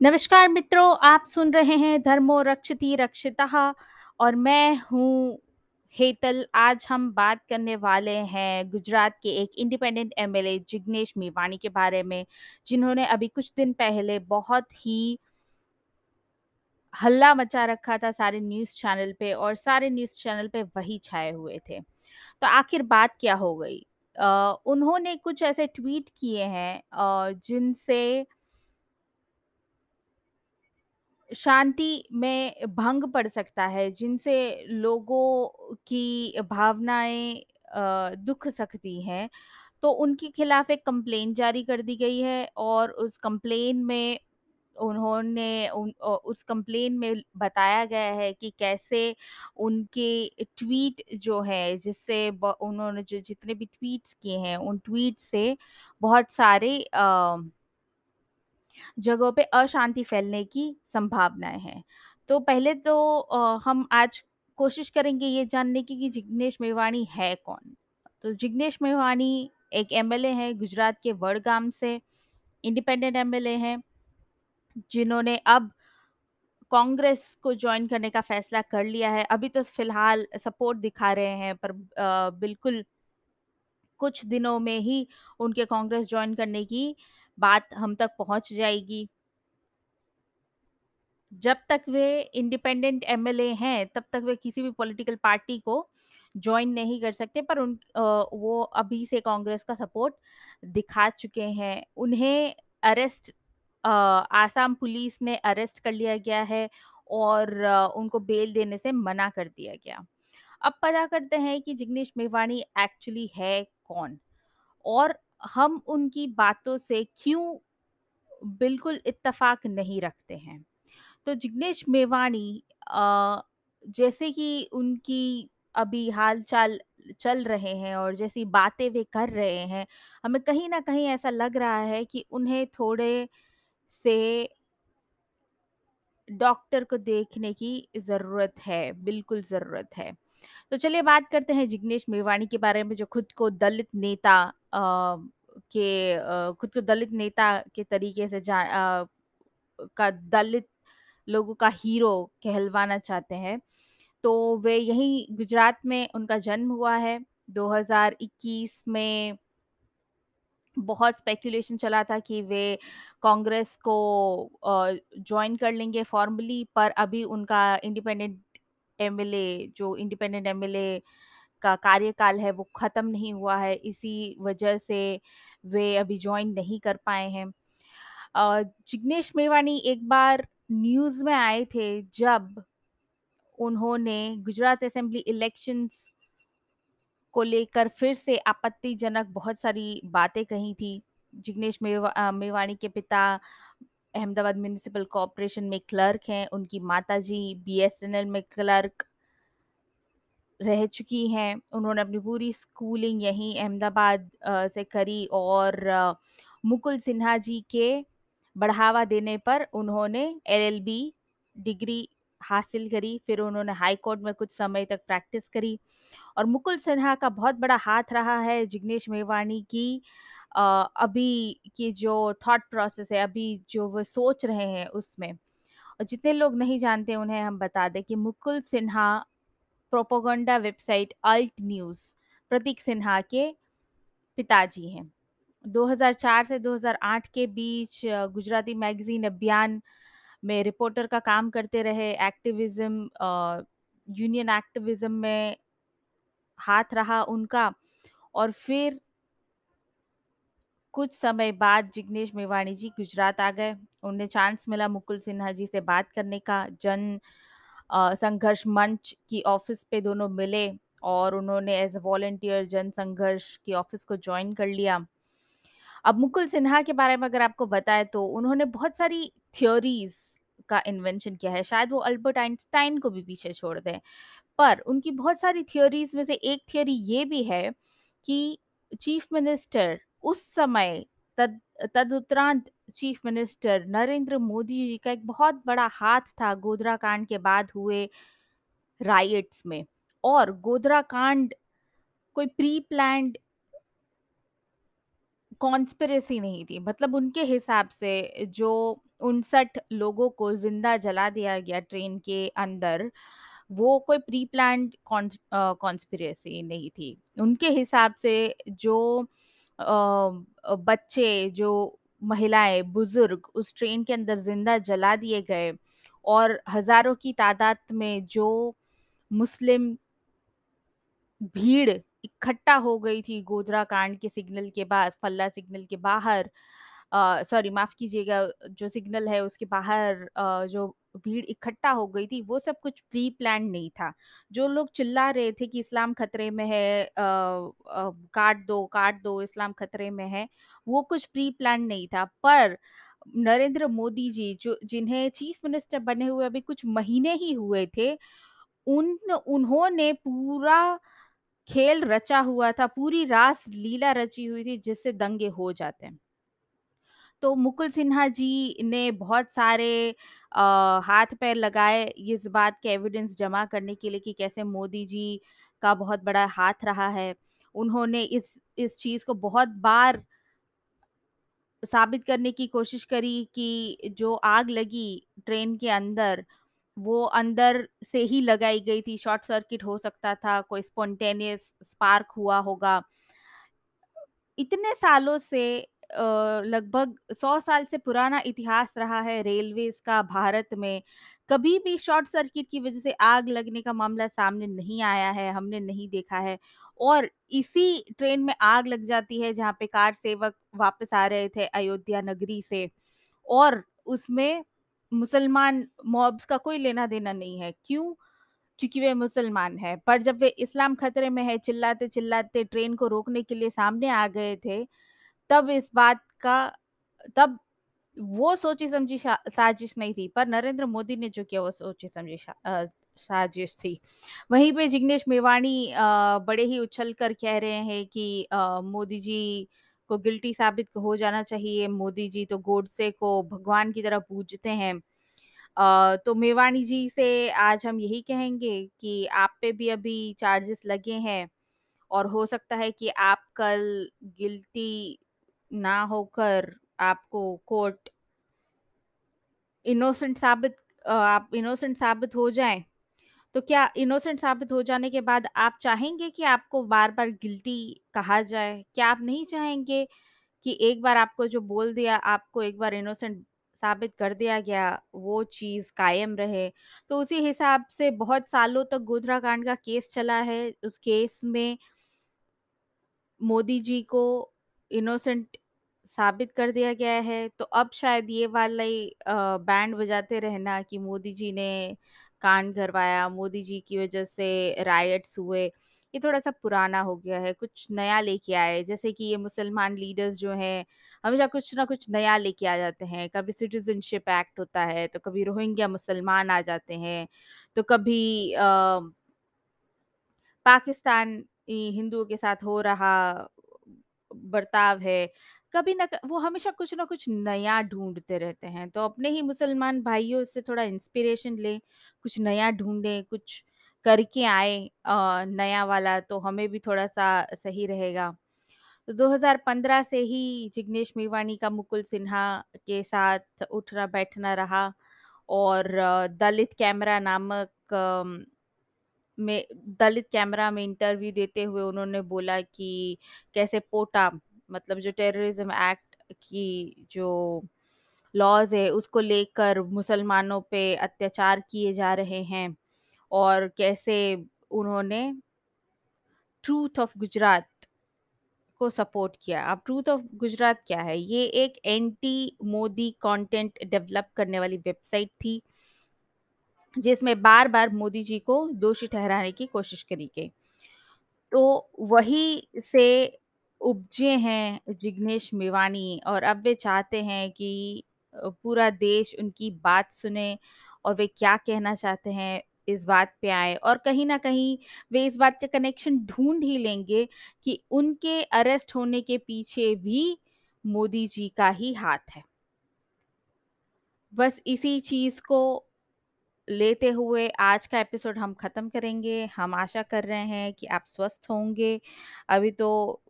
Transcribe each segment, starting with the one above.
नमस्कार मित्रों, आप सुन रहे हैं धर्मो रक्षति रक्षिता और मैं हूँ हेतल। आज हम बात करने वाले हैं गुजरात के एक इंडिपेंडेंट एमएलए जिग्नेश मेवाणी के बारे में, जिन्होंने अभी कुछ दिन पहले बहुत ही हल्ला मचा रखा था सारे न्यूज़ चैनल पे और सारे न्यूज़ चैनल पे वही छाए हुए थे। तो आखिर बात क्या हो गई? अ, उन्होंने कुछ ऐसे ट्वीट किए हैं जिनसे शांति में भंग पड़ सकता है, जिनसे लोगों की भावनाएँ दुख सकती हैं, तो उनके खिलाफ एक कंप्लेंट जारी कर दी गई है और उस कंप्लेन में उन्होंने उन उस कंप्लेन में बताया गया है कि कैसे उनके ट्वीट जो है जिससे उन्होंने जो जितने भी ट्वीट्स किए हैं, उन ट्वीट से बहुत सारे अ जगहों पे अशांति फैलने की संभावनाएँ हैं। तो पहले तो हम आज कोशिश करेंगे ये जानने की कि जिग्नेश मेवाणी है कौन? तो जिग्नेश मेवाणी एक एमएलए हैं गुजरात के वडगाम से, इंडिपेंडेंट एमएलए हैं, जिन्होंने अब कांग्रेस को ज्वाइन करने का फैसला कर लिया है। अभी तो फ़िलहाल सपोर्ट दिखा रहे हैं पर अ, बिल्कुल कुछ दिनों में ही उनके कांग्रेस ज्वाइन करने की बात हम तक पहुँच जाएगी। जब तक वे इंडिपेंडेंट एमएलए हैं, तब तक वे किसी भी पॉलिटिकल पार्टी को ज्वाइन नहीं कर सकते पर उन अ, वो अभी से कांग्रेस का सपोर्ट दिखा चुके हैं। उन्हें अरेस्ट अ, आसाम पुलिस ने अरेस्ट कर लिया गया है और अ, उनको बेल देने से मना कर दिया गया। अब पता करते हैं कि जिग्नेश मेवाणी एक्चुअली है कौन? और हम उनकी बातों से क्यों बिल्कुल इत्तेफ़ाक नहीं रखते हैं? तो जिग्नेश मेवाणी जैसे कि उनकी अभी हाल-चाल चल रहे हैं और जैसी बातें वे कर रहे हैं, हमें कहीं ना कहीं ऐसा लग रहा है कि उन्हें थोड़े से डॉक्टर को देखने की ज़रूरत है, बिल्कुल ज़रूरत है। तो चलिए बात करते हैं जिग्नेश मेवाणी के बारे में जो खुद को दलित नेता अ, के खुद को दलित नेता के तरीके से जा का दलित लोगों का हीरो कहलवाना चाहते हैं। तो वे यहीं गुजरात में उनका जन्म हुआ है। 2021 में बहुत स्पेकुलेशन चला था कि वे कांग्रेस को जॉइन कर लेंगे फॉर्मली पर अभी उनका इंडिपेंडेंट एमएलए जो इंडिपेंडेंट एमएलए का कार्यकाल है, वो ख़त्म नहीं हुआ है। इसी वजह से वे अभी ज्वाइन नहीं कर पाए हैं। जिग्नेश मेवाणी एक बार न्यूज़ में आए थे जब उन्होंने गुजरात असेंबली इलेक्शंस को लेकर फिर से आपत्तिजनक बहुत सारी बातें कही थी। जिग्नेश मेवा मेवाणी के पिता अहमदाबाद म्यूनिसिपल कॉर्पोरेशन में क्लर्क हैं, उनकी माताजी बीएसएनएल में क्लर्क रह चुकी हैं। उन्होंने अपनी पूरी स्कूलिंग यहीं अहमदाबाद से करी और मुकुल सिन्हा जी के बढ़ावा देने पर उन्होंने एलएलबी डिग्री हासिल करी। फिर उन्होंने हाई कोर्ट में कुछ समय तक प्रैक्टिस करी और मुकुल सिन्हा का बहुत बड़ा हाथ रहा है जिग्नेश मेवाणी की अभी की जो थॉट प्रोसेस है, अभी जो वो सोच रहे हैं उसमें। और जितने लोग नहीं जानते उन्हें हम बता दें कि Mukul Sinha propaganda website Alt News, Pratik Sinha के पिताजी हैं। 2004 से 2008 के बीच गुजराती मैगज़ीन अभियान में रिपोर्टर का काम करते रहे। एक्टिविज़्म यूनियन एक्टिविज़्म में हाथ रहा उनका और फिर कुछ समय बाद जिग्नेश मेवाणी जी गुजरात आ गए। उन्हें चांस मिला मुकुल सिन्हा जी से बात करने का। जन संघर्ष मंच की ऑफ़िस पे दोनों मिले और उन्होंने एज़ अ वॉलंटियर जन संघर्ष की ऑफ़िस को ज्वाइन कर लिया। अब मुकुल सिन्हा के बारे में अगर आपको बताएँ तो उन्होंने बहुत सारी थ्योरीज़ का इन्वेंशन किया है। शायद वो अल्बर्ट आइंस्टाइन को भी पीछे छोड़ दें। पर उनकी बहुत सारी थ्योरीज़ में से एक थ्योरी ये भी है कि चीफ मिनिस्टर उस समय तद तदुपरांत चीफ मिनिस्टर नरेंद्र मोदी जी का एक बहुत बड़ा हाथ था गोधरा कांड के बाद हुए राइट्स में और गोधरा कांड कोई प्री प्लान्ड कॉन्स्पिरेसी नहीं थी। मतलब उनके हिसाब से जो 59 लोगों को ज़िंदा जला दिया गया ट्रेन के अंदर, वो कोई प्री अ, कॉन्स्पिरेसी नहीं थी। उनके हिसाब से जो बच्चे, जो महिलाएँ, बुज़ुर्ग उस ट्रेन के अंदर ज़िंदा जला दिए गए और हज़ारों की तादाद में जो मुस्लिम भीड़ इकट्ठा हो गई थी गोधरा कांड के सिग्नल के पास, फल्ला सिग्नल के बाहर सॉरी माफ़ कीजिएगा जो सिग्नल है उसके बाहर अ, जो भीड़ इकट्ठा हो गई थी, वो सब कुछ प्री प्लान नहीं था। जो लोग चिल्ला रहे थे कि इस्लाम खतरे में है काट दो, काट दो, इस्लाम खतरे में है, वो कुछ प्री प्लान नहीं था। पर नरेंद्र मोदी जी जो जिन्हें चीफ मिनिस्टर बने हुए अभी कुछ महीने ही हुए थे, उन उन्होंने पूरा खेल रचा हुआ था, पूरी रास लीला रची हुई थी जिससे दंगे हो जाते हैं। तो मुकुल सिन्हा जी ने बहुत सारे अ, हाथ-पैर लगाए इस बात के एविडेंस जमा करने के लिए कि कैसे मोदी जी का बहुत बड़ा हाथ रहा है। उन्होंने इस इस चीज़ को बहुत बार साबित करने की कोशिश करी कि जो आग लगी ट्रेन के अंदर, वो अंदर से ही लगाई गई थी, शॉर्ट सर्किट हो सकता था, कोई स्पॉन्टेनियस स्पार्क हुआ होगा। इतने सालों से लगभग सौ साल से पुराना इतिहास रहा है रेलवेज़ का भारत में। कभी भी शॉर्ट सर्किट की वज़ह से आग लगने का मामला सामने नहीं आया है, हमने नहीं देखा है और इसी ट्रेन में आग लग जाती है जहाँ पे कार सेवक वापस आ रहे थे अयोध्या नगरी से और उसमें मुसलमान मॉब्स का कोई लेना-देना नहीं है। क्यों? क्योंकि वे मुसलमान हैं। पर जब वे इस्लाम खतरे में है, चिल्लाते-चिल्लाते ट्रेन को रोकने के लिए सामने आ गए थे, तब इस बात का तब वो सोची-समझी साजिश नहीं थी, पर नरेंद्र मोदी ने जो किया वो सोची-समझी साजिश थी। वहीं पे जिग्नेश मेवाणी बड़े ही उछल कर कह रहे हैं कि मोदी जी को गिल्टी साबित हो जाना चाहिए, मोदी जी तो गोडसे को भगवान की तरह पूजते हैं। तो मेवाणी जी से आज हम यही कहेंगे कि आप पे भी अभी चार्जेस लगे हैं और हो सकता है कि आप कल गिल्टी ना होकर आपको कोर्ट इनोसेंट साबित आप इनोसेंट साबित हो जाएँ, तो क्या इनोसेंट साबित हो जाने के बाद आप चाहेंगे कि आपको बार-बार गिल्टी कहा जाए? क्या आप नहीं चाहेंगे कि एक बार आपको जो बोल दिया, आपको एक बार इनोसेंट साबित कर दिया गया, वो चीज़ कायम रहे? तो उसी हिसाब से बहुत सालों तक गोधरा कांड का केस चला है। उस केस में मोदी जी को इनोसेंट साबित कर दिया गया है, तो अब शायद ये वाला ही बैंड बजाते रहना कि मोदी जी ने कांड करवाया, मोदी जी की वजह से रायट्स हुए, ये थोड़ा-सा पुराना हो गया है, कुछ नया लेके आए। जैसे कि ये मुसलमान लीडर्स जो हैं, हमेशा कुछ ना कुछ नया लेके आ जाते हैं। कभी सिटीज़नशिप एक्ट होता है, तो कभी रोहिंग्या मुसलमान आ जाते हैं, तो कभी अ पाकिस्तान हिंदुओं के साथ हो रहा बर्ताव है, कभी ना वो हमेशा कुछ ना कुछ नया ढूंढते रहते हैं। तो अपने ही मुसलमान भाइयों से थोड़ा इंस्पिरेशन लें, कुछ नया ढूँढें, कुछ करके आए नया वाला तो हमें भी थोड़ा-सा सही रहेगा। तो 2015 से ही जिग्नेश मेवानी का मुकुल सिन्हा के साथ उठना-बैठना रहा और दलित कैमरा नामक में दलित कैमरा में इंटरव्यू देते हुए उन्होंने बोला कि कैसे पोटा मतलब जो टेररिज्म एक्ट की जो लॉज़ है, उसको लेकर मुसलमानों पे अत्याचार किए जा रहे हैं और कैसे उन्होंने ट्रूथ ऑफ़ गुजरात को सपोर्ट किया। अब ट्रूथ ऑफ़ गुजरात क्या है? ये एक एंटी मोदी कंटेंट डेवलप करने वाली वेबसाइट थी। जिसमें बार-बार मोदी जी को दोषी ठहराने की कोशिश करी गई। तो वही से उपजे हैं जिग्नेश मेवानी और अब वे चाहते हैं कि पूरा देश उनकी बात सुने और वे क्या कहना चाहते हैं इस बात पे आए और कहीं ना कहीं वे इस बात का कनेक्शन ढूंढ ही लेंगे कि उनके अरेस्ट होने के पीछे भी मोदी जी का ही हाथ है। बस इसी चीज़ को लेते हुए आज का एपिसोड हम ख़त्म करेंगे। हम आशा कर रहे हैं कि आप स्वस्थ होंगे। अभी तो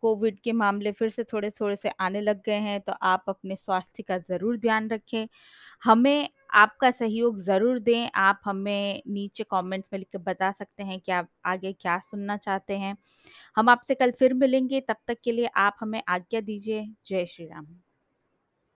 कोविड के मामले फिर से थोड़े-थोड़े से आने लग गए हैं, तो आप अपने स्वास्थ्य का ज़रूर ध्यान रखें। हमें आपका सहयोग ज़रूर दें, आप हमें नीचे कमेंट्स में लिख बता सकते हैं कि आप आगे क्या सुनना चाहते हैं। हम आपसे कल फिर मिलेंगे, तब तक के लिए आप हमें आज्ञा दीजिए। जय श्री राम।